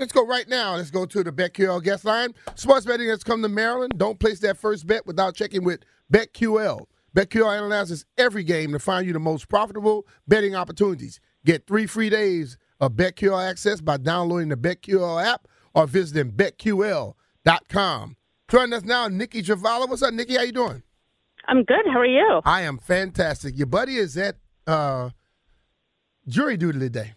Let's go right now. Let's go to the BetQL guest line. Sports betting has come to Maryland. Don't place that first bet without checking with BetQL. BetQL analyzes every game to find you the most profitable betting opportunities. Get three free days of BetQL access by downloading the BetQL app or visiting BetQL.com. Joining us now, Nicki Jhabvala. What's up, Nikki? How you doing? I'm good. How are you? I am fantastic. Your buddy is at uh, jury duty today.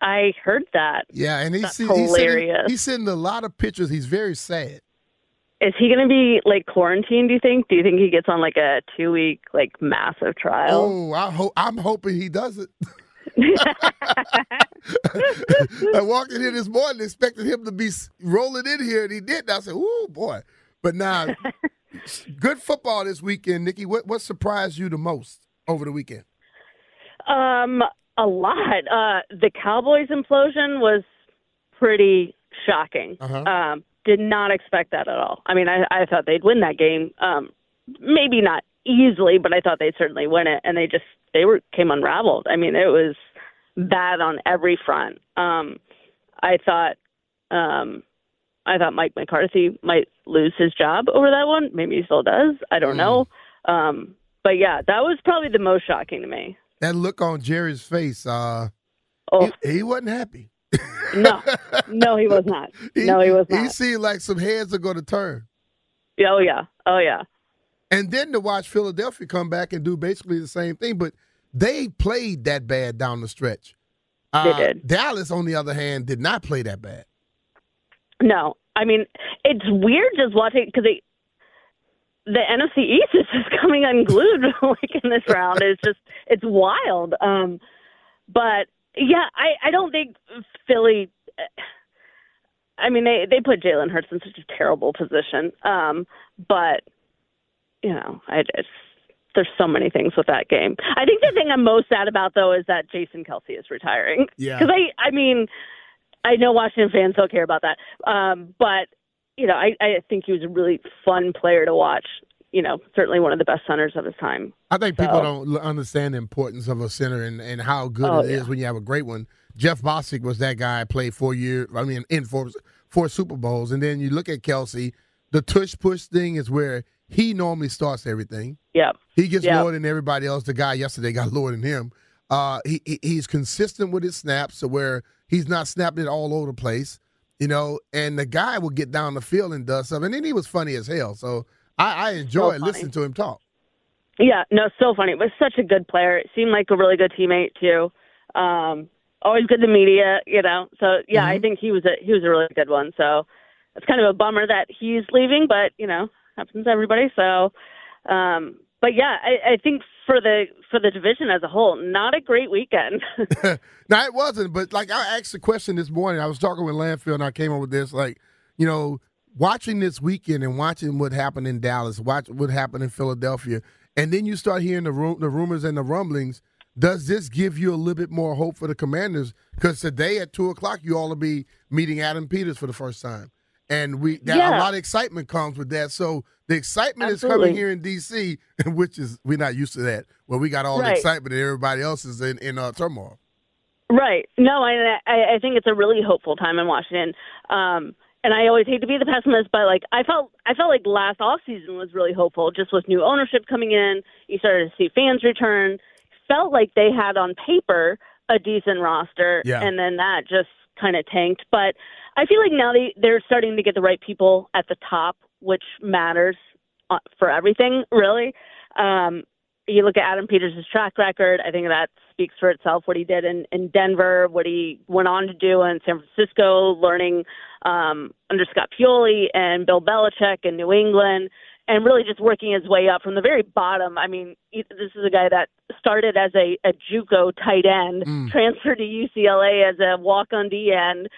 I heard that. Yeah, and he's, That's he's, sending, hilarious. he's sending a lot of pictures. He's very sad. Is he going to be like quarantined? Do you think? Do you think he gets on like a two week like massive trial? Oh, I hope I'm hoping he does it. I walked in here this morning expecting him to be rolling in here, and he didn't. I said, "Ooh, boy!" But now, good football this weekend, Nicki. What what surprised you the most over the weekend? Um, a lot. Uh, the Cowboys implosion was pretty shocking. Uh-huh. Um, did not expect that at all. I mean, I, I thought they'd win that game. Um, maybe not easily, but I thought they'd certainly win it. And they just they were came unraveled. I mean, it was bad on every front. Um, I thought. Um, I thought Mike McCarthy might lose his job over that one. Maybe he still does. I don't know. Um, but yeah, that was probably the most shocking to me. That look on Jerry's face, uh, Oh he, he wasn't happy. no, no, he was not. No, he was not. He seemed like some heads are going to turn. Oh yeah, oh yeah. And then to watch Philadelphia come back and do basically the same thing, but they played that bad down the stretch. They Uh, did. Dallas, on the other hand, did not play that bad. No, I mean it's weird just watching because they. The NFC East is just coming unglued like in this round. It's just it's wild. Um, but yeah, I I don't think Philly. I mean they they put Jalen Hurts in such a terrible position. Um, but you know I it's there's so many things with that game. I think the thing I'm most sad about though is that Jason Kelce is retiring. Yeah. Because I I mean I know Washington fans don't care about that. Um, but you know, I, I think he was a really fun player to watch. You know, certainly one of the best centers of his time. I think people don't understand the importance of a center and, and how good Oh, it is yeah. when you have a great one. Jeff Bostic was that guy. Played four years. I mean, in four four Super Bowls, and then you look at Kelce. The tush push thing is where he normally starts everything. Yep. He gets Yeah. lower than everybody else. The guy yesterday got lower than him. Uh, he, he he's consistent with his snaps, to where he's not snapping it all over the place, you know. And the guy would get down the field and does something. And then he was funny as hell. So I, I enjoyed funny. listening to him talk. Yeah, no, so funny. Was such a good player. It Seemed like a really good teammate too. Um, always good to media, you know. So yeah, I think he was a he was a really good one. So it's kind of a bummer that he's leaving, but you know, happens to everybody. So, um, but yeah, I, I think for the for the division as a whole, not a great weekend. no, it wasn't, but like I asked the question this morning. I was talking with Landfill, and I came up with this. Like, you know, watching this weekend and watching what happened in Dallas, watch what happened in Philadelphia, and then you start hearing the ru- the rumors and the rumblings. Does this give you a little bit more hope for the Commanders? Because today at two o'clock, you all will be meeting Adam Peters for the first time, and we that, a lot of excitement comes with that. So the excitement is coming here in DC, which is we're not used to that. Where we got all the excitement and everybody else is in in uh, turmoil. Right. No, I, I I think it's a really hopeful time in Washington. Um, and I always hate to be the pessimist, but like I felt I felt like last off season was really hopeful. Just with new ownership coming in, you started to see fans return. Felt like they had on paper a decent roster, Yeah. and then that just kind of tanked. But I feel like now they they're starting to get the right people at the top, which matters uh, for everything, really. Um, you look at Adam Peters' track record, I think that speaks for itself. What he did in, in Denver, what he went on to do in San Francisco, learning um, under Scott Pioli and Bill Belichick in New England, and really just working his way up from the very bottom. I mean, this is a guy that started as a, a JUCO tight end, Mm. transferred to UCLA as a walk-on D end,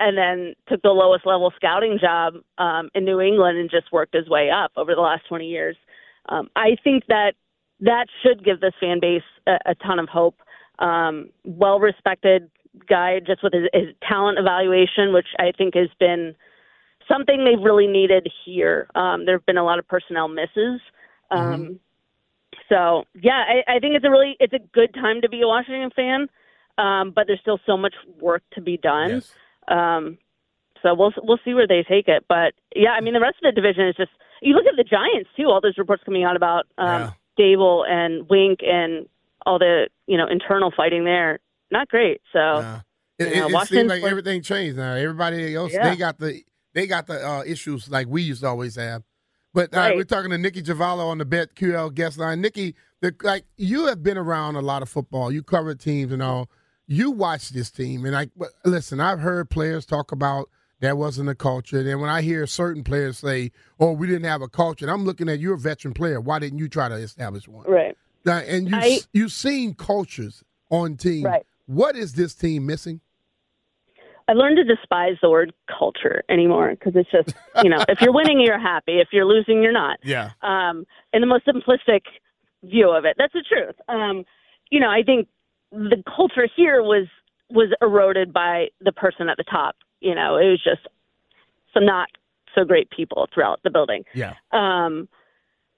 and then took the lowest level scouting job um, in New England and just worked his way up over the last 20 years. Um, I think that that should give this fan base a, a ton of hope. Um, well respected guy, just with his, his talent evaluation, which I think has been something they've really needed here. Um, there have been a lot of personnel misses. Um, mm-hmm. So yeah, I, I think it's a really it's a good time to be a Washington fan, um, but there's still so much work to be done. Yes. Um, so we'll we'll see where they take it. But yeah, I mean the rest of the division is just you look at the Giants too. All those reports coming out about um, yeah. Daboll and Wink and all the you know internal fighting there, not great. So yeah. it, know, it, it seems like everything changed now. Everybody else yeah. they got the they got the uh, issues like we used to always have. But uh, right. we're talking to Nicki Jhabvala on the BetQL guest line. Nicki, the, like you have been around a lot of football. You covered teams and all. You watch this team, and I listen. I've heard players talk about that wasn't a culture. And when I hear certain players say, "Oh, we didn't have a culture," and I'm looking at you're a veteran player. Why didn't you try to establish one? Right. Now, and you I, you've seen cultures on teams. Right. What is this team missing? I've learned to despise the word culture anymore because it's just, you know, if you're winning, you're happy. If you're losing, you're not. Yeah. Um, in the most simplistic view of it, that's the truth. Um, you know, I think the culture here was was eroded by the person at the top. You know, it was just some not so great people throughout the building. Yeah. Um,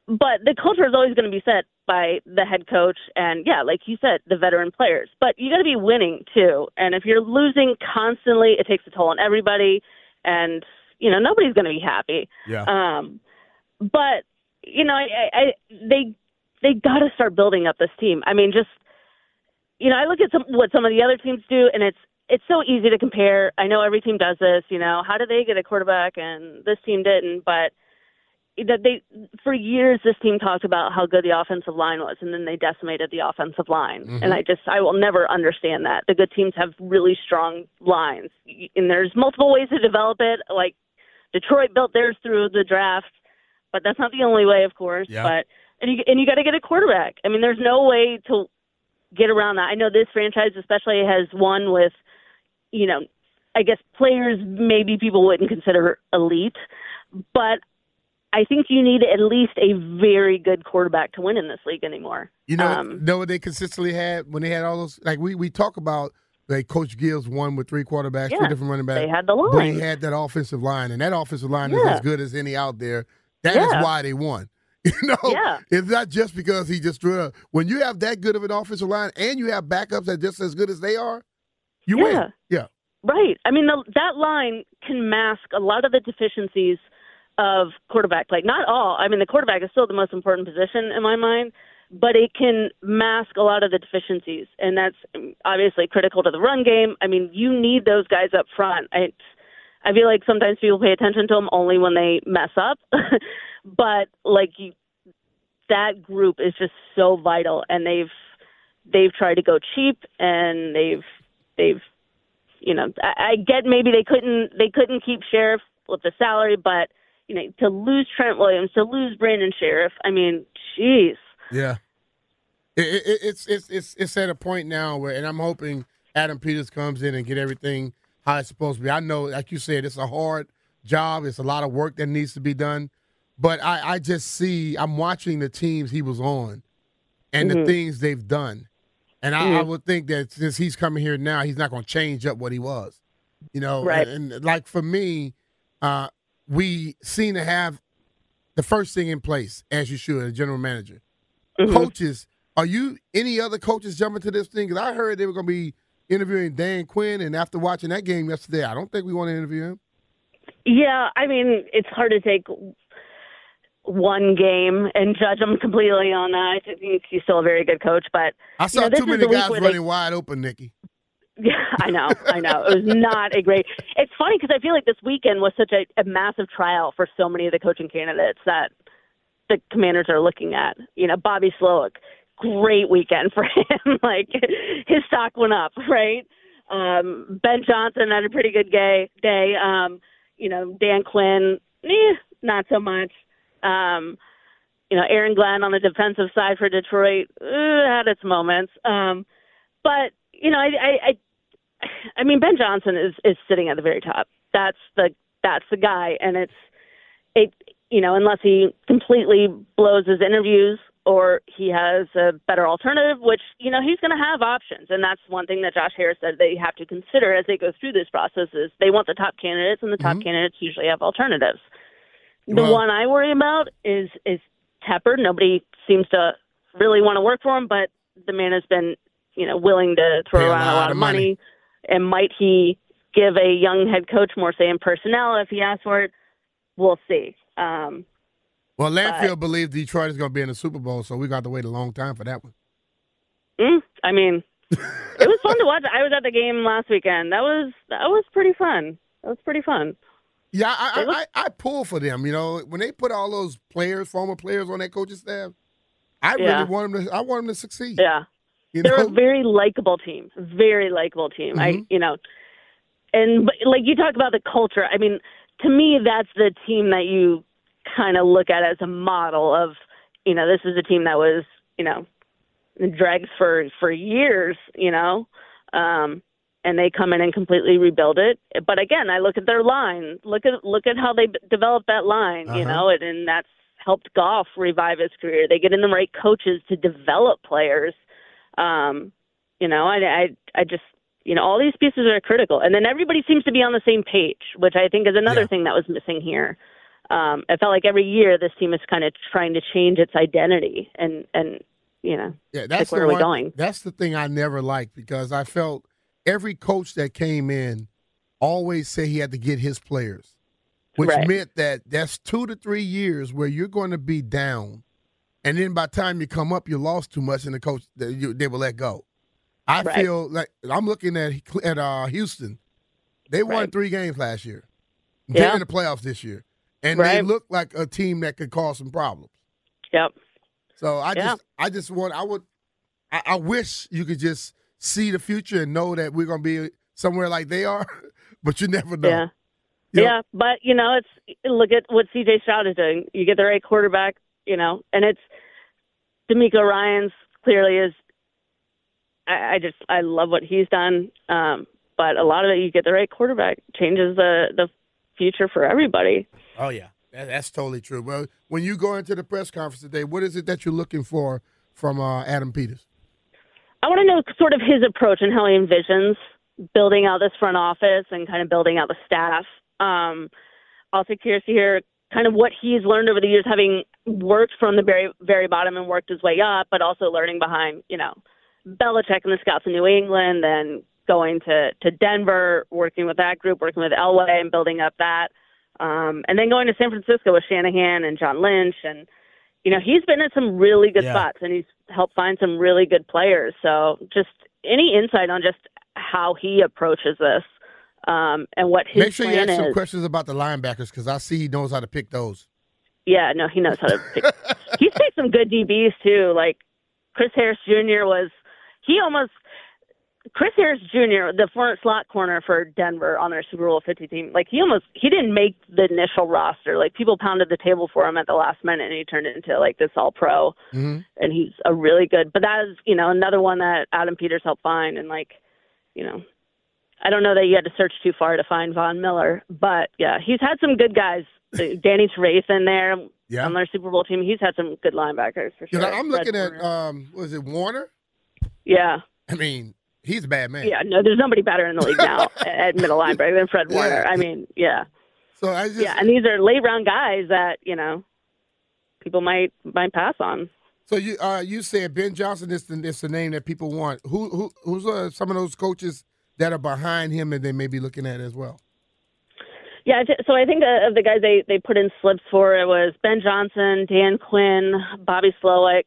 but the culture is always going to be set by the head coach and yeah, like you said, the veteran players. But you got to be winning too. And if you're losing constantly, it takes a toll on everybody and you know, nobody's going to be happy. Yeah. Um but you know, I, I they they got to start building up this team. I mean, just you know, I look at some what some of the other teams do and it's it's so easy to compare. I know every team does this, you know, how did they get a quarterback and this team didn't, but that they for years this team talked about how good the offensive line was and then they decimated the offensive line. Mm-hmm. and i just i will never understand that. The good teams have really strong lines and there's multiple ways to develop it. Like detroit built theirs through the draft but that's not the only way of course. Yeah. but and you and you got to get a quarterback. I mean there's no way to get around that. I know this franchise especially has won with you know i guess players maybe people wouldn't consider elite but I think you need at least a very good quarterback to win in this league anymore. You know, um, know what they consistently had when they had all those like we we talk about like Coach Gibbs won with three quarterbacks, yeah, three different running backs. They had the line. But he had that offensive line, and that offensive line yeah. is as good as any out there. That yeah. is why they won. You know, yeah. it's not just because he just threw. up. when you have that good of an offensive line and you have backups that just as good as they are, you win. Yeah. Right. I mean, the, that line can mask a lot of the deficiencies – of quarterback play. Not all. I mean, the quarterback is still the most important position in my mind, but it can mask a lot of the deficiencies, and that's obviously critical to the run game. I mean, you need those guys up front. I, I feel like sometimes people pay attention to them only when they mess up, but like you, that group is just so vital, and they've they've tried to go cheap, and they've they've you know I, I get maybe they couldn't they couldn't keep Scherff with the salary, but you know, to lose Trent Williams, to lose Brandon Scherff. I mean, jeez. Yeah. It, it, it's it's it's it's at a point now where, and I'm hoping Adam Peters comes in and get everything how it's supposed to be. I know, like you said, it's a hard job. It's a lot of work that needs to be done. But I, I just see I'm watching the teams he was on and mm-hmm. the things they've done. And mm-hmm. I, I, mm-hmm. would think that since he's coming here now, he's not going to change up what he was. You know, right. and, and like for me, uh, we seem to have the first thing in place as you should, a general manager. Mm-hmm. Coaches, are you any other coaches jumping to this thing? Because I heard they were going to be interviewing Dan Quinn, and after watching that game yesterday, I don't think we want to interview him. Yeah, I mean, it's hard to take one game and judge him completely on that. I think he's still a very good coach, but I saw you know, too many guys running they, wide open, Nicki. Yeah, I know, I know. It was not a great. It's funny because I feel like this weekend was such a, a massive trial for so many of the coaching candidates that the Commanders are looking at. You know, Bobby Slowik, great weekend for him. like his stock went up, right? Um, ben Johnson had a pretty good day. Day. Um, you know, Dan Quinn, eh, not so much. Um, you know, Aaron Glenn on the defensive side for Detroit uh, had its moments. Um, but you know, I, I I I mean, Ben Johnson is is sitting at the very top. That's the that's the guy, and it's it. You know, unless he completely blows his interviews or he has a better alternative, which you know he's going to have options, and that's one thing that Josh Harris said they have to consider as they go through this process is they want the top candidates, and the top mm-hmm. candidates usually have alternatives. The well, one I worry about is is Tepper. Nobody seems to really want to work for him, but the man has been you know willing to throw around a lot, of money. money. And might he give a young head coach more say in personnel if he asks for it? We'll see. Um, well, Landfield believes Detroit is going to be in the Super Bowl, so we got to wait a long time for that one. Mm, I mean, it was fun to watch. I was at the game last weekend. That was that was pretty fun. That was pretty fun. Yeah, I, was, I, I, I pull for them. You know, when they put all those players, former players, on that coaching staff, I yeah. really want them to. I want them to succeed. Yeah, you they're know? a very likable team. Very likable team. Mm-hmm. I, you know, and but, like you talk about the culture. I mean, to me, that's the team that you kind of look at as a model of, you know, this is a team that was, you know, dregs for for years, you know, um, and they come in and completely rebuild it. But again, I look at their line. Look at look at how they developed that line, uh-huh. you know, and, and that's helped Goff revive his career. They get in the right coaches to develop players. Um, you know, I I I just you know all these pieces are critical, and then everybody seems to be on the same page, which I think is another yeah. thing that was missing here um, it felt like every year this team is kind of trying to change its identity and and you know yeah that's like, where one, are we going that's the thing i never liked because i felt every coach that came in always said he had to get his players which right. meant that that's two to three years where you're going to be down and then by the time you come up you lost too much and the coach they, they will let go i right. feel like i'm looking at at uh, houston they won right. three games last year they're yeah. in the playoffs this year and right. they look like a team that could cause some problems. Yep. So I just I just want I would I, I, wish you could just see the future and know that we're gonna be somewhere like they are, but you never know. Yeah. You yeah, know? but you know, it's look at what CJ Stroud is doing. You get the right quarterback, you know, and it's DeMeco Ryans clearly is. I, I just I love what he's done, um, but a lot of it you get the right quarterback changes the the future for everybody. Oh yeah, that, that's totally true. Well, when you go into the press conference today, what is it that you're looking for from uh, Adam Peters? I want to know sort of his approach and how he envisions building out this front office and kind of building out the staff. Um, also curious to hear kind of what he's learned over the years, having worked from the very very bottom and worked his way up, but also learning behind you know Belichick and the scouts in New England, then going to to Denver, working with that group, working with Elway, and building up that. Um, and then going to San Francisco with Shanahan and John Lynch, and you know he's been in some really good yeah. spots, and he's helped find some really good players. So just any insight on just how he approaches this um, and what his make sure you ask is. some questions about the linebackers because I see he knows how to pick those. Yeah, no, he knows how to pick. he's picked some good DBs too. Like Chris Harris Jr. was he almost Chris Harris Jr., the front slot corner for Denver on their Super Bowl 50 team, like he almost he didn't make the initial roster. Like people pounded the table for him at the last minute, and he turned it into like this All Pro, mm-hmm. and he's a really good. But that is you know another one that Adam Peters helped find, and like you know, I don't know that you had to search too far to find Von Miller, but yeah, he's had some good guys. Danny in there yeah. on their Super Bowl team. He's had some good linebackers for sure. You know, I'm looking at um, was it Warner? Yeah. I mean, He's a bad man. Yeah, no, there's nobody better in the league now at middle linebacker than Fred Warner. I mean, yeah. So I just yeah, and these are late round guys that you know people might might pass on. So you uh, you said Ben Johnson is the, is the name that people want. Who who who's uh, some of those coaches that are behind him and they may be looking at as well? Yeah, so I think uh, of the guys they they put in slips for it was Ben Johnson, Dan Quinn, Bobby Slowik,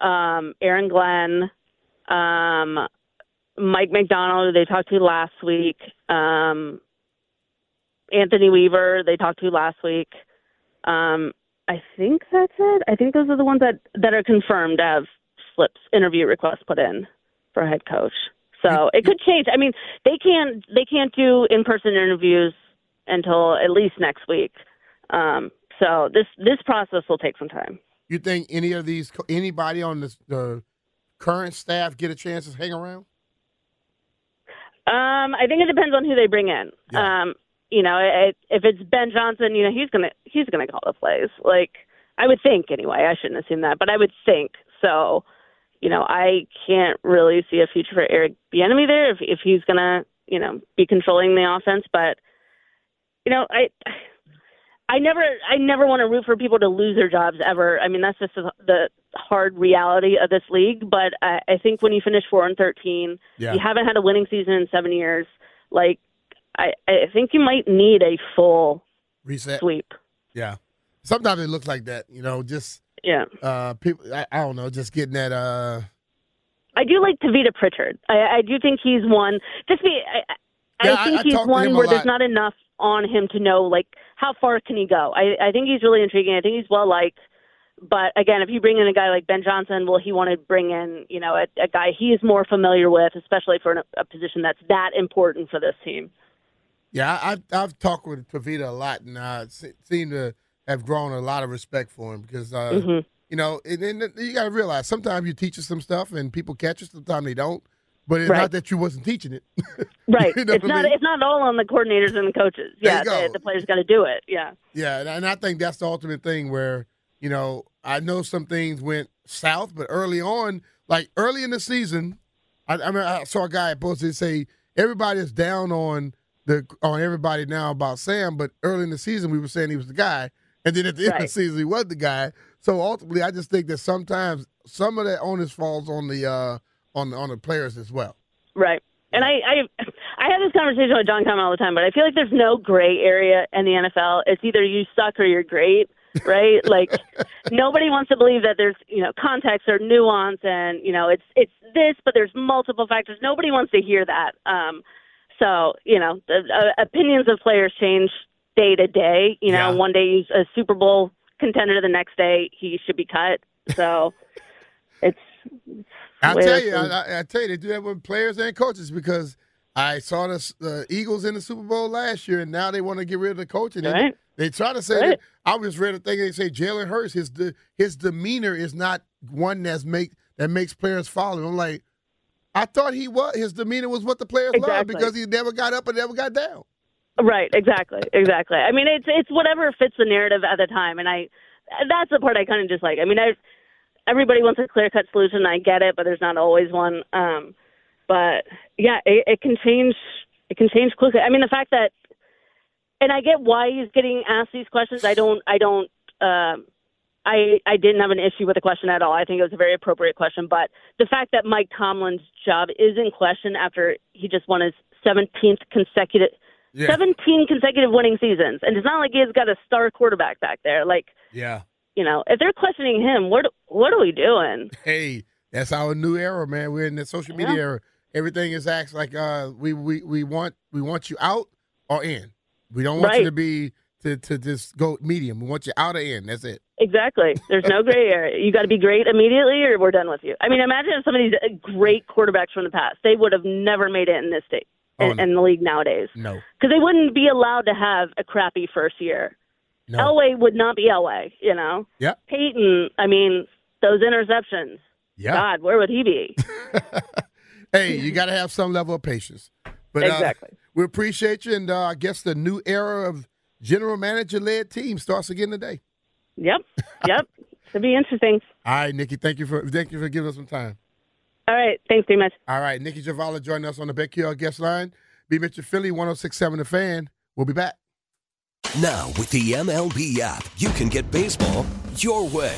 um, Aaron Glenn, um, Mike Macdonald, they talked to last week. Um, Anthony Weaver, they talked to last week. Um, I think that's it. I think those are the ones that, that are confirmed to have slips, interview requests put in for a head coach. So it could change. I mean, they can't they can't do in person interviews until at least next week. Um, so this this process will take some time. You think any of these anybody on this, the current staff get a chance to hang around? Um, I think it depends on who they bring in. Yeah. Um, you know, it, if it's Ben Johnson, you know, he's gonna he's gonna call the plays. Like I would think anyway. I shouldn't assume that, but I would think so. You know, I can't really see a future for Eric Bieniemy there if if he's gonna you know be controlling the offense. But you know, I I never I never want to root for people to lose their jobs ever. I mean, that's just the, the hard reality of this league. But I, I think when you finish four and thirteen, Yeah. you haven't had a winning season in seven years. Like, I I think you might need a full Reset. sweep. Yeah. Sometimes it looks like that. You know, just Yeah, uh people. I, I don't know. Just getting that. uh I do like Tavita Pritchard. I, I do think he's one. Just be. I, I Yeah, I think he's one where there's not enough on him to know like how far can he go. I I think he's really intriguing. I think he's well liked. But again, if you bring in a guy like Ben Johnson, will he want to bring in you know a, a guy he is more familiar with, especially for an, a position that's that important for this team? Yeah, I, I I've talked with Tavita a lot, and I seem to have grown a lot of respect for him because uh, hmm you know, and, and you got to realize sometimes you teach us some stuff and people catch it, sometimes they don't. But it's Right. not that you wasn't teaching it. Right. You know it's what I not. mean? It's not all on the coordinators and the coaches. Yeah, the, the players got to do it. Yeah. Yeah, and, and I think that's the ultimate thing where you know I know some things went south, but early on, like early in the season, I, I mean I saw a guy posted say everybody's down on the on everybody now about Sam, but early in the season we were saying he was the guy, and then at the end of the season he was the guy. So ultimately, I just think that sometimes some of that onus falls on the uh, on the on the players as well. Right. And I, I, I have this conversation with John Common all the time, but I feel like there's no gray area in the NFL. It's either you suck or you're great, right? like nobody wants to believe that there's, you know, context or nuance, and you know, it's it's this, but there's multiple factors. Nobody wants to hear that. Um, so you know, the uh, opinions of players change day to day. You know, Yeah. one day he's a Super Bowl contender, the next day he should be cut. So it's. I tell you, I, I, tell you, they do that with players and coaches because I saw the the Eagles in the Super Bowl last year, and now they want to get rid of the coach. And they- Right. they, try to say Right. that. I was read a thing they say Jalen Hurts his de, his demeanor is not one that's make that makes players follow. I'm like, I thought he was his demeanor was what the players loved Exactly. because he never got up and never got down. Right, exactly, exactly. I mean, it's it's whatever fits the narrative at the time, and I that's the part I kind of dislike. I mean, I everybody wants a clear cut solution. I get it, but there's not always one. Um, but yeah, it, it can change. It can change quickly. I mean, the fact that, and I get why he's getting asked these questions. I don't. I don't. Um, I I didn't have an issue with the question at all. I think it was a very appropriate question. But the fact that Mike Tomlin's job is in question after he just won his 17th consecutive. Yeah. 17 consecutive winning seasons. And it's not like he's got a star quarterback back there. Like, Yeah. You know, if they're questioning him, what what are we doing? Hey, that's our new era, man. We're in the social media Yeah. era. Everything is acts like uh, we, we we want we want you out or in. We don't want you to be to, to just go medium. We want you out or in. That's it. Exactly. There's no gray area. You got to be great immediately or we're done with you. I mean, imagine if some of these uh, great quarterbacks from the past, they would have never made it in this state, Oh, in, no. in the league nowadays. No, Because they wouldn't be allowed to have a crappy first year. No. Elway would not be Elway, you know? Yep. Peyton, I mean, those interceptions. Yeah. God, where would he be? hey, you got to have some level of patience. But uh, Exactly. we appreciate you, and uh, I guess the new era of general manager led team starts again today. Yep. Yep. Should be interesting. All right, Nicki, thank you for thank you for giving us some time. All right. Thanks very much. All right, Nicki Jhabvala joining us on the BetQL guest line. BMitch and Finlay, 1067 The Fan. We'll be back. Now, with the MLB app, you can get baseball your way.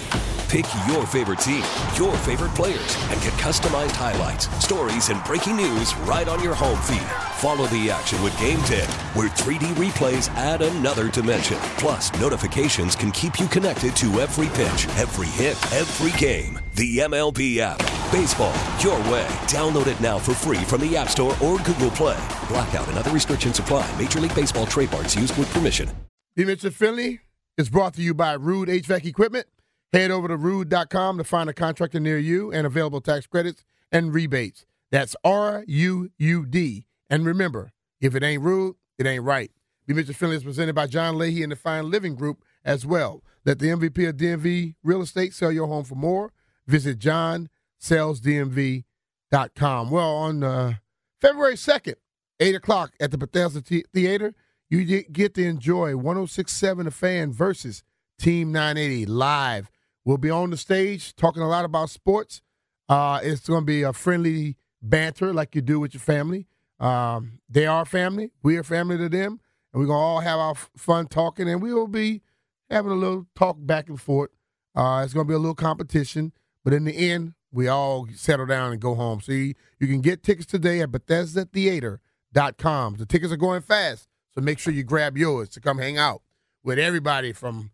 Pick your favorite team, your favorite players, and get customized highlights, stories, and breaking news right on your home feed. Follow the action with Game Day, where 3D replays add another dimension. Plus, notifications can keep you connected to every pitch, every hit, every game. The MLB app. Baseball your way. Download it now for free from the App Store or Google Play. Blackout and other restrictions apply. Major League Baseball trademarks used with permission. BMitch and Finlay is brought to you by Ruud HVAC Equipment. Head over to ruud.com to find a contractor near you and available tax credits and rebates. That's R U U D. And remember, if it ain't rude, it ain't right. BMitch and Finlay is presented by John Leahy and the Fine Living Group as well. Let the MVP of DMV Real Estate sell your home for more. Visit johnsellsdmv.com. Well, on uh, February 2nd, 8 o'clock at the Bethesda Theater, you get to enjoy 1067 The Fan versus Team 980 live. We'll be on the stage talking a lot about sports. Uh, it's going to be a friendly banter like you do with your family. Um, they are family. We are family to them. And we're going to all have our fun talking, and we will be having a little talk back and forth. Uh, it's going to be a little competition, but in the end, we all settle down and go home. See, you can get tickets today at BethesdaTheater.com. The tickets are going fast, so make sure you grab yours to come hang out with everybody from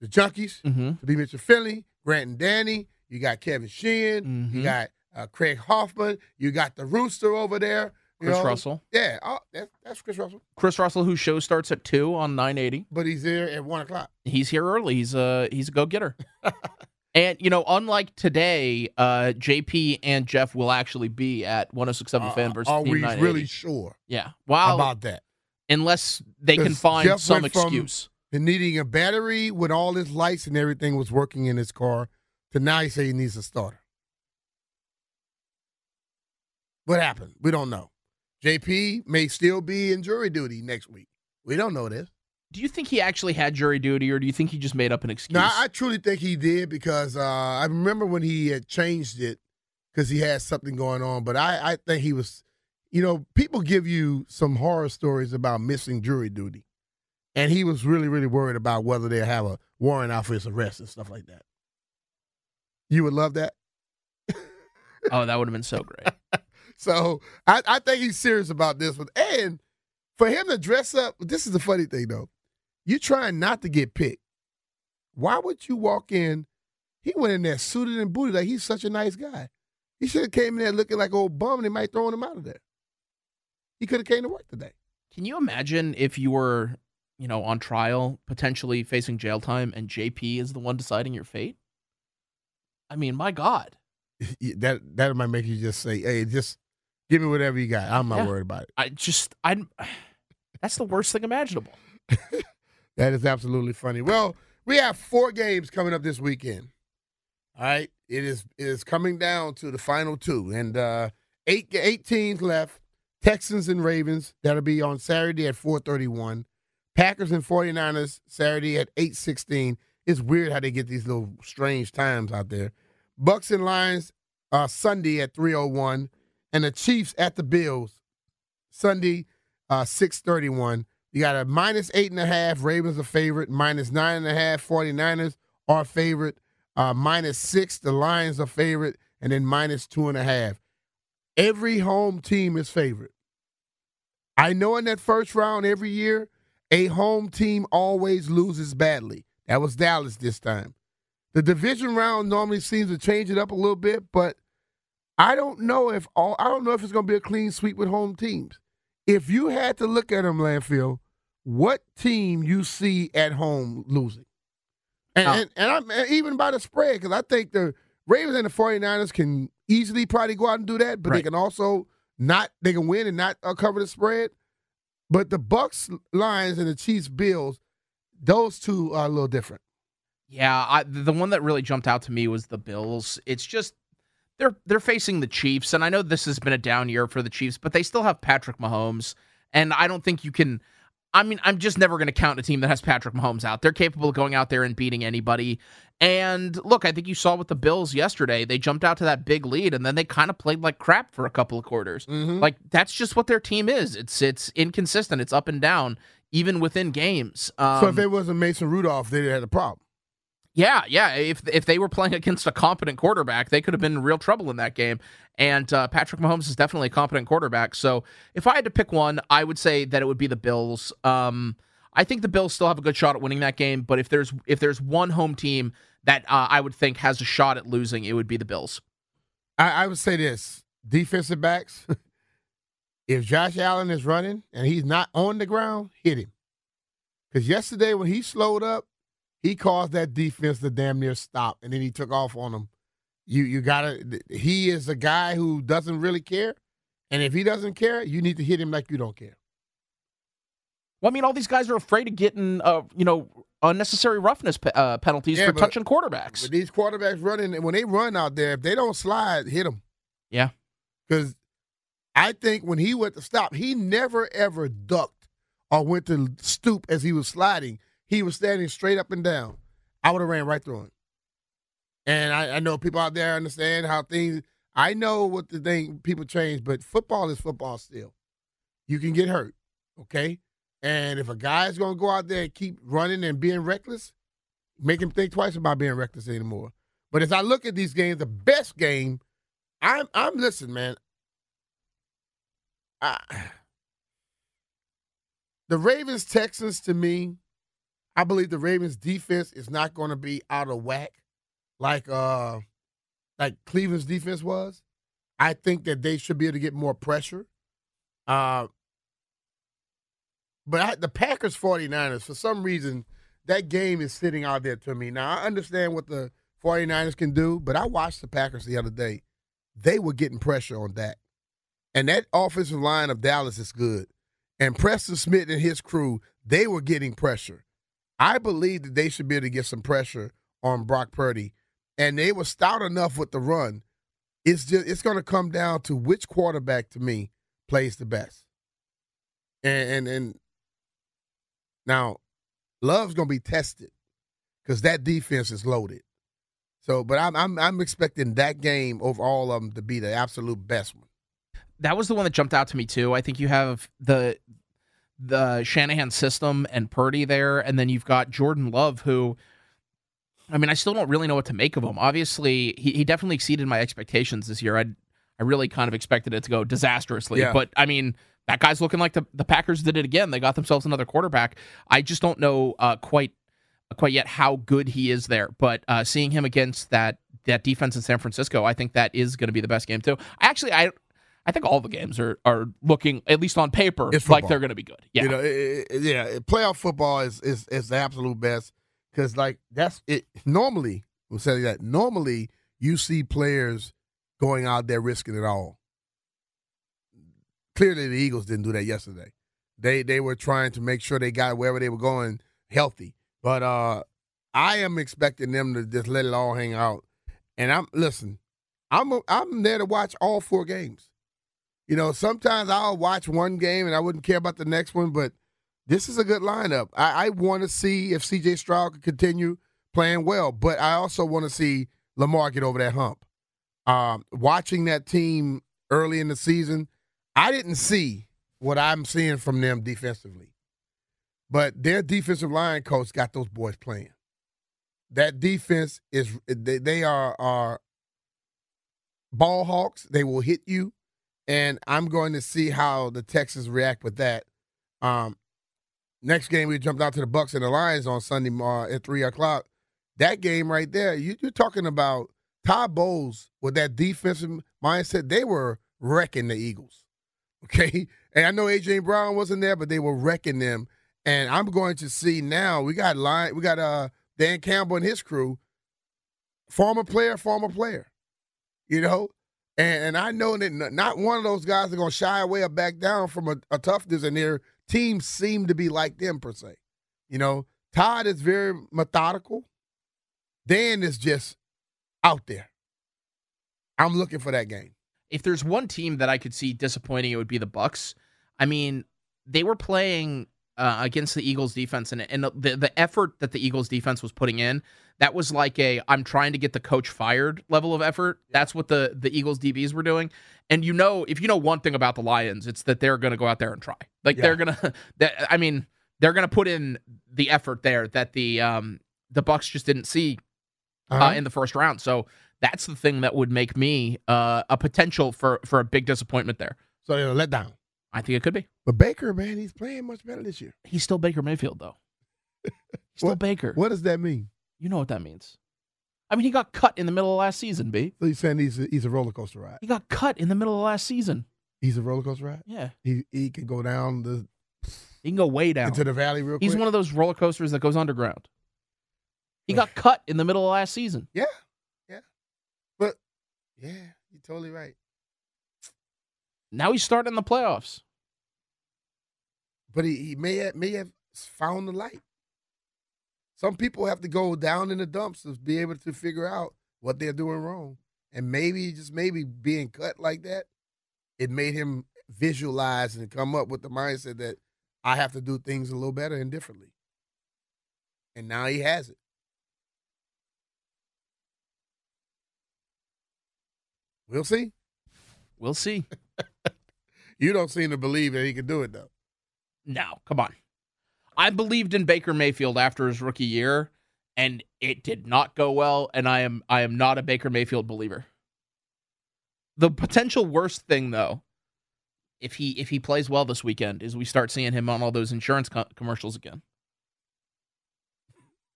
the Junkies Mm-hmm. to be Mr. Finley, Grant and Danny. You got Kevin Sheehan. Mhm. You got uh, Craig Hoffman. You got the Rooster over there. you Chris know. Russell. Yeah, oh, that's, that's Chris Russell. Chris Russell, whose show starts at two on 980. But he's there at one o'clock. He's here early. He's a he's a go getter. and you know, unlike today, uh, JP and Jeff will actually be at 1067 Uh, Fan versus are we really sure Yeah. Wow. about that? unless they can find Jeff some excuse. from- And needing a battery when all his lights and everything was working in his car. To now he say he needs a starter. What happened? We don't know. JP may still be in jury duty next week. We don't know this. Do you think he actually had jury duty, or do you think he just made up an excuse? No, I, I truly think he did because uh, I remember when he had changed it because he had something going on. But I, I think he was, you know, people give you some horror stories about missing jury duty, and he was really, really worried about whether they have a warrant out for his arrest and stuff like that. You would love that. oh, that would have been so great. So I, I think he's serious about this one. And for him to dress up, this is the funny thing though. You trying not to get picked. Why would you walk in? He went in there suited and booted like he's such a nice guy. He should have came in there looking like old bum and they might throw him out of there. He could have came to work today. Can you imagine if you were, you know, on trial, potentially facing jail time, and JP is the one deciding your fate? I mean, my God. that that might make you just say, "Hey, just give me whatever you got. I'm not Yeah. worried about it." I just, I. That's the worst thing imaginable. That is absolutely funny. Well, we have four games coming up this weekend. All right, it is it is coming down to the final two, and uh, eight eight teams left. Texans and Ravens that'll be on Saturday at four thirty one. Packers and 49ers Saturday at eight sixteen. It's weird how they get these little strange times out there. Bucs and Lions uh, Sunday at three oh one, and the Chiefs at the Bills Sunday uh, six thirty one. You got a minus eight and a half. Ravens a favorite. Minus nine and a half. 49ers are favorite. Uh, minus six. The Lions are favorite. And then minus two and a half. Every home team is favorite. I know in that first round every year, a home team always loses badly. That was Dallas this time. The division round normally seems to change it up a little bit, but I don't know if all I don't know if it's going to be a clean sweep with home teams if you had to look at them, Landfill, what team you see at home losing? And, Oh. and, and, I'm, and even by the spread, because I think the Ravens and the 49ers can easily probably go out and do that, but they can also not, they can win and not uh, cover the spread. But the Bucs, Lions, and the Chiefs, Bills, those two are a little different. Yeah, I, the one that really jumped out to me was the Bills. It's just they're they're facing the Chiefs, and I know this has been a down year for the Chiefs, but they still have Patrick Mahomes, and I don't think you can. I mean, I'm just never going to count a team that has Patrick Mahomes out. They're capable of going out there and beating anybody. And look, I think you saw with the Bills yesterday. They jumped out to that big lead, and then they kind of played like crap for a couple of quarters. Mm-hmm. Like that's just what their team is. It's it's inconsistent. It's up and down, even within games. Um, so if it wasn't Mason Rudolph, they'd have had a problem. yeah, yeah. If if they were playing against a competent quarterback, they could have been in real trouble in that game. And uh, Patrick Mahomes is definitely a competent quarterback. So if I had to pick one, I would say that it would be the Bills. Um, I think the Bills still have a good shot at winning that game. But if there's if there's one home team that uh, I would think has a shot at losing, it would be the Bills. I, I would say this defensive backs, if Josh Allen is running and he's not on the ground, hit him. Because yesterday when he slowed up, he caused that defense to damn near stop, and then he took off on them. You you gotta. He is a guy who doesn't really care, and if he doesn't care, you need to hit him like you don't care. Well, I mean, all these guys are afraid of getting, uh, you know, unnecessary roughness pe- uh, penalties Yeah, for touching quarterbacks. But these quarterbacks running, when they run out there, if they don't slide, hit them. Yeah. Because I think when he went to stop, he never ever ducked or went to stoop as he was sliding. He was standing straight up and down. I would have ran right through him. And I, I know people out there understand how things. I know what the thing people change, but football is football still. You can get hurt, okay? And if a guy's going to go out there and keep running and being reckless, make him think twice about being reckless anymore. But as I look at these games, the best game, I'm I'm listen, man. I, the Ravens Texans to me, I believe the Ravens defense is not going to be out of whack like uh like Cleveland's defense was. I think that they should be able to get more pressure. Uh but I, the Packers 49ers, for some reason, that game is sitting out there to me. Now, I understand what the 49ers can do, but I watched the Packers the other day. They were getting pressure on that. And that offensive line of Dallas is good. And Preston Smith and his crew, they were getting pressure. I believe that they should be able to get some pressure on Brock Purdy. And they were stout enough with the run. It's just it's gonna come down to which quarterback to me plays the best. And and, and now Love's gonna be tested because that defense is loaded. So, but I'm I'm I'm expecting that game over all of them to be the absolute best one. That was the one that jumped out to me too. I think you have the the Shanahan system and Purdy there, and then you've got Jordan Love, who I mean, I still don't really know what to make of him. Obviously, he, he definitely exceeded my expectations this year. I I really kind of expected it to go disastrously, Yeah. but I mean, that guy's looking like the the Packers did it again. They got themselves another quarterback. I just don't know uh, quite quite yet how good he is there, but uh, seeing him against that that defense in San Francisco, I think that is going to be the best game too. I actually I. I think all the games are, are looking, at least on paper, like they're going to be good. Yeah. You know, it, it- yeah, playoff football is is is the absolute best because like that's it. Normally, we'll say that. Normally, you see players going out there risking it all. Clearly, the Eagles didn't do that yesterday. They they were trying to make sure they got wherever they were going healthy. But uh I am expecting them to just let it all hang out. And I'm listen, I'm I'm there to watch all four games. You know, sometimes I'll watch one game and I wouldn't care about the next one, but this is a good lineup. I, I want to see if CJ Stroud can continue playing well, but I also want to see Lamar get over that hump. Um, watching that team early in the season, I didn't see what I'm seeing from them defensively. But their defensive line coach got those boys playing. That defense is they, they are are ball hawks. They will hit you, and I'm going to see how the Texans react with that. Um, next game we jumped out to the Bucs and the Lions on Sunday uh, at three o'clock. That game right there, you, you're talking about Todd Bowles with that defensive mindset. They were wrecking the Eagles. Okay, and I know AJ Brown wasn't there, but they were wrecking them. And I'm going to see now. We got line. We got uh Dan Campbell and his crew. Former player, former player. You know, and, and I know that not one of those guys are going to shy away or back down from a, a toughness, and their teams seem to be like them per se. You know, Todd is very methodical. Dan is just out there. I'm looking for that game. If there's one team that I could see disappointing, it would be the Bucs. I mean, they were playing uh, against the Eagles defense, and and the the effort that the Eagles defense was putting in, that was like a I'm trying to get the coach fired level of effort. That's what the the Eagles DBs were doing. And you know, if you know one thing about the Lions, it's that they're going to go out there and try. Like Yeah. they're gonna, that, I mean, they're going to put in the effort there that the um the Bucs just didn't see uh, Uh-huh. in the first round. So that's the thing that would make me uh, a potential for for a big disappointment there. so they're let down. I think it could be. But Baker, man, he's playing much better this year. He's still Baker Mayfield though. Still What- Baker. What does that mean? You know what that means? I mean, he got cut in the middle of last season. B. So he's saying he's a, he's a roller coaster ride. He got cut in the middle of last season. He's a roller coaster ride. Yeah, He he can go down the he can go way down. into the valley real quick. He's one of those roller coasters that goes underground. He got cut in the middle of last season. yeah. Yeah, you're totally right. Now he's starting the playoffs. But he, he may have, may have found the light. Some people have to go down in the dumps to be able to figure out what they're doing wrong, and maybe just maybe being cut like that, it made him visualize and come up with the mindset that I have to do things a little better and differently. And now he has it. We'll see. We'll see. You don't seem to believe that he can do it though. No, come on. I believed in Baker Mayfield after his rookie year, and it did not go well. And I am I am not a Baker Mayfield believer. The potential worst thing, though, if he if he plays well this weekend, is we start seeing him on all those insurance co- commercials again.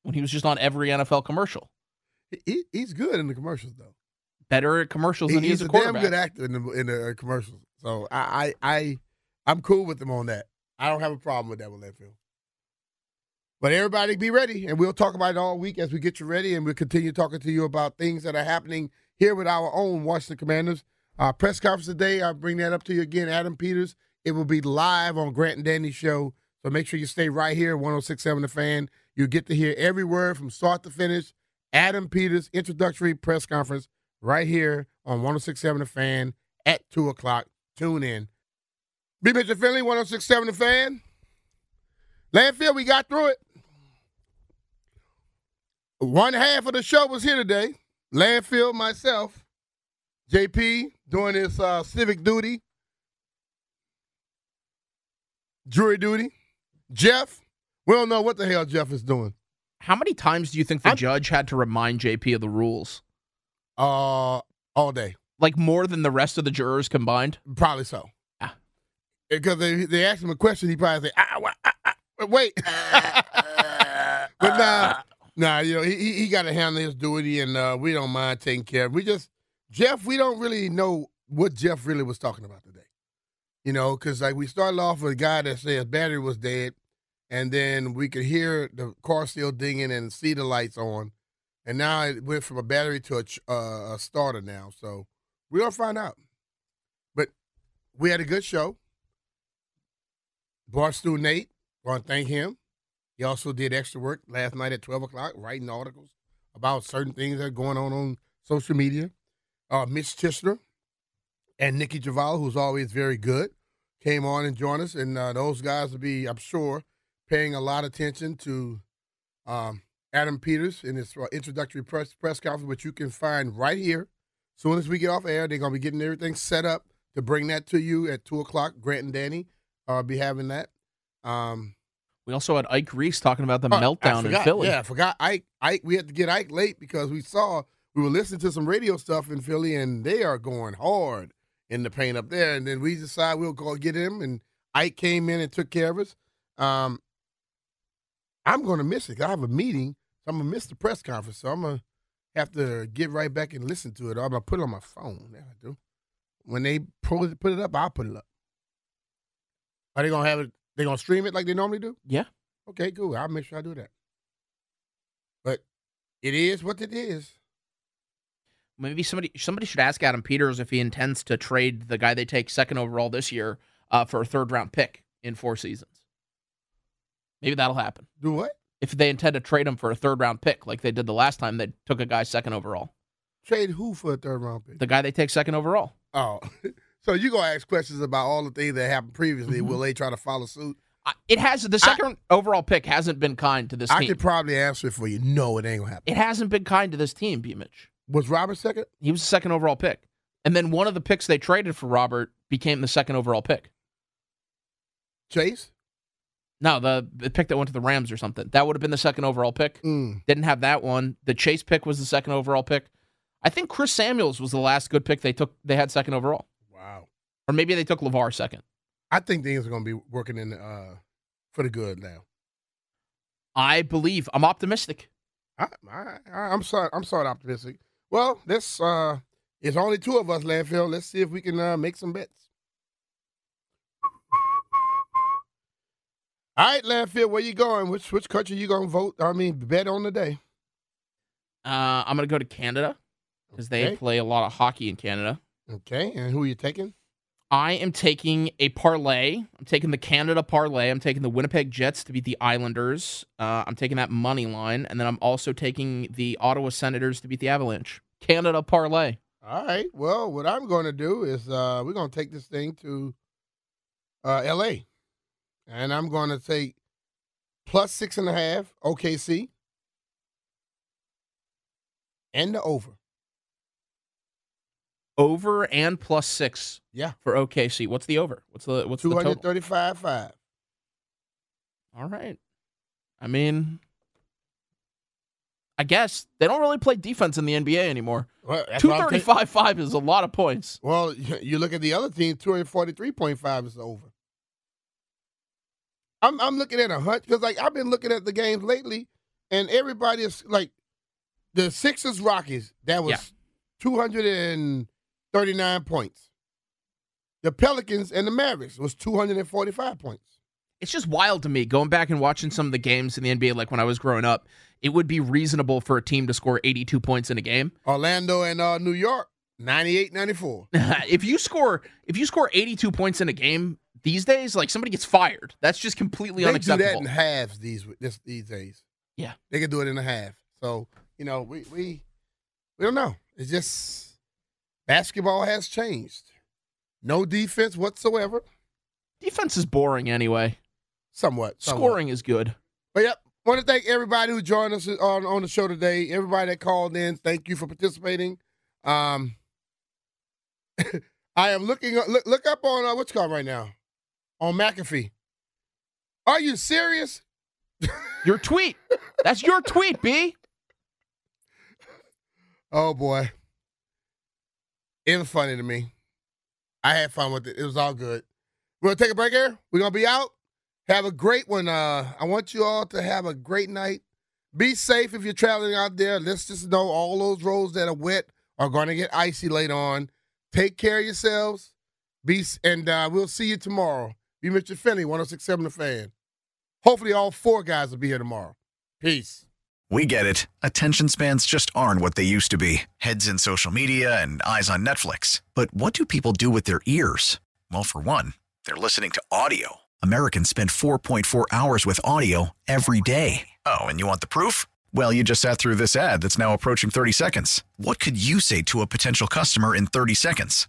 When he was just on every NFL commercial, He- He, he's good in the commercials though. Better at commercials He- than he he's is a a damn good actor in the in the uh, commercials. So I, I I I'm cool with him on that. I don't have a problem with that with Landfill. But everybody be ready, and we'll talk about it all week as we get you ready, and we'll continue talking to you about things that are happening here with our own Washington Commanders. Uh, press conference today, I'll bring that up to you again. Adam Peters, it will be live on Grant and Danny show. So make sure you stay right here, 1067 The Fan. You get to hear every word from start to finish. Adam Peters introductory press conference right here on 1067 The Fan at 2 o'clock. Tune in. Be Mr. Finlay, 1067 The Fan. Landfill, we got through it. One half of the show was here today. Landfill, myself, JP doing his uh, civic duty, jury duty. Jeff, we don't know what the hell Jeff is doing. How many times do you think the I'm- judge had to remind JP of the rules? Uh, all day. Like more than the rest of the jurors combined? Probably so. Ah. Because they they asked him a question, he probably say, ah, wha- ah, ah, wait. but nah, nah, you know, he he- he got to handle his duty, and uh, we don't mind taking care of. We just Jeff, we don't really know what Jeff really was talking about today. You know, because like we started off with a guy that says battery was dead, and then we could hear the car still dinging and see the lights on, and now it went from a battery to a, uh, a starter now. So we're gonna find out. But we had a good show. Barstool Nate, want to thank him. He also did extra work last night at 12 o'clock, writing articles about certain things that are going on on social media. Uh, Mitch Tischler and Nicki Jhabvala, who's always very good, came on and joined us. And uh, those guys will be, I'm sure, paying a lot of attention to um, Adam Peters in his uh, introductory press, press conference, which you can find right here. soon as we get off air, they're going to be getting everything set up to bring that to you at 2 o'clock. Grant and Danny uh, be having that. Um, We also had Ike Reese talking about the Oh, meltdown in. Philly. Yeah, I forgot Ike. Ike. We had to get Ike late because we saw we were listening to some radio stuff in Philly, and they are going hard in the paint up there. And then we decided we'll go get him, and Ike came in and took care of us. Um, I'm going to miss it. I have a meeting, so I'm gonna miss the press conference. So I'm gonna have to get right back and listen to it. Or I'm gonna put it on my phone. Yeah, I do. When they put it, put it up, I'll put it up. Are they gonna have it? They gonna stream it like they normally do? Yeah. Okay, cool. I'll make sure I do that. But it is what it is. Maybe somebody somebody should ask Adam Peters if he intends to trade the guy they take second overall this year uh, for a third round pick in four seasons. Maybe that'll happen. Do what? If they intend to trade him for a third round pick, like they did the last time they took a guy second overall. Trade who for a third round pick? The guy they take second overall. Oh, so you gonna ask questions about all the things that happened previously? Mhm. Will they try to follow suit? I- It has the second overall pick hasn't been kind to this team. I team. could probably answer it for you. No, it ain't gonna happen. it hasn't been kind to this team, B. Mitch. Was Robert second? He was the second overall pick. And then one of the picks they traded for Robert became the second overall pick. Chase? No, the, the pick that went to the Rams or something. That would have been the second overall pick. Mm. Didn't have that one. The Chase pick was the second overall pick. I think Chris Samuels was the last good pick they took. They had second overall, Wow. or maybe they took LaVar second. I think things are gonna be working in uh for the good now. I believe. I'm optimistic. I, I'm sorry. I'm sorry, optimistic. Well, this uh, it's only two of us, landfill. Let's see if we can uh, make some bets. All right, landfill, where you going? Which which country you gonna vote? I mean, bet on today. Uh, I'm gonna go to Canada because they play a lot of hockey in Canada. Okay, and who are you taking? I am taking a parlay. I'm taking the Canada parlay. I'm taking the Winnipeg Jets to beat the Islanders. Uh, I'm taking that money line, and then I'm also taking the Ottawa Senators to beat the Avalanche. Canada parlay. All right. Well, what I'm going to do is uh, we're going to take this thing to uh, L.A. And I'm going to take plus six and a half OKC and the over. Over and plus six. Yeah. For OKC. What's the over? What's the what's the Two total? hundred thirty-five five. All right. I mean, I guess they don't really play defense in the NBA anymore. Well, Two thirty five five is a lot of points. Well, you look at the other team. Two hundred forty-three point five is over. I'm I'm looking at a hunch because like I've been looking at the games lately, and everybody is like the Sixers Rockets. That was Yeah. two hundred and thirty-nine points. The Pelicans and the Mavericks was two hundred and forty-five points. It's just wild to me going back and watching some of the games in the NBA like when I was growing up. It would be reasonable for a team to score 82 points in a game. Orlando and uh, New York, 98, 94. if you score if you score 82 points in a game these days, like somebody gets fired. That's just completely They do unacceptable. that in halves these this, these days. Yeah. they can do it in a half. So you know, we we we don't know. It's just basketball has changed. No defense whatsoever. Defense is boring anyway. Somewhat, somewhat. Scoring is good. But yep, want to thank everybody who joined us on on the show today. Everybody that called in, thank you for participating. Um, I am looking up, look look up on uh, what's called right now on McAfee. Are you serious? Your tweet. That's your tweet, B. Oh boy. It was funny to me. I had fun with it. It was all good. We're gonna take a break here. We're gonna be out. Have a great one. Uh, I want you all to have a great night. Be safe if you're traveling out there. Let's just know all those roads that are wet are gonna get icy later on. Take care of yourselves. Be and uh, we'll see you tomorrow. Be Mr. Finlay, 1067 The Fan. Hopefully all four guys will be here tomorrow. Peace. We get it. Attention spans just aren't what they used to be heads in social media and eyes on Netflix. But what do people do with their ears? Well, for one, they're listening to audio. Americans spend 4.4 hours with audio every day. Oh, and you want the proof? Well, you just sat through this ad that's now approaching 30 seconds. What could you say to a potential customer in 30 seconds?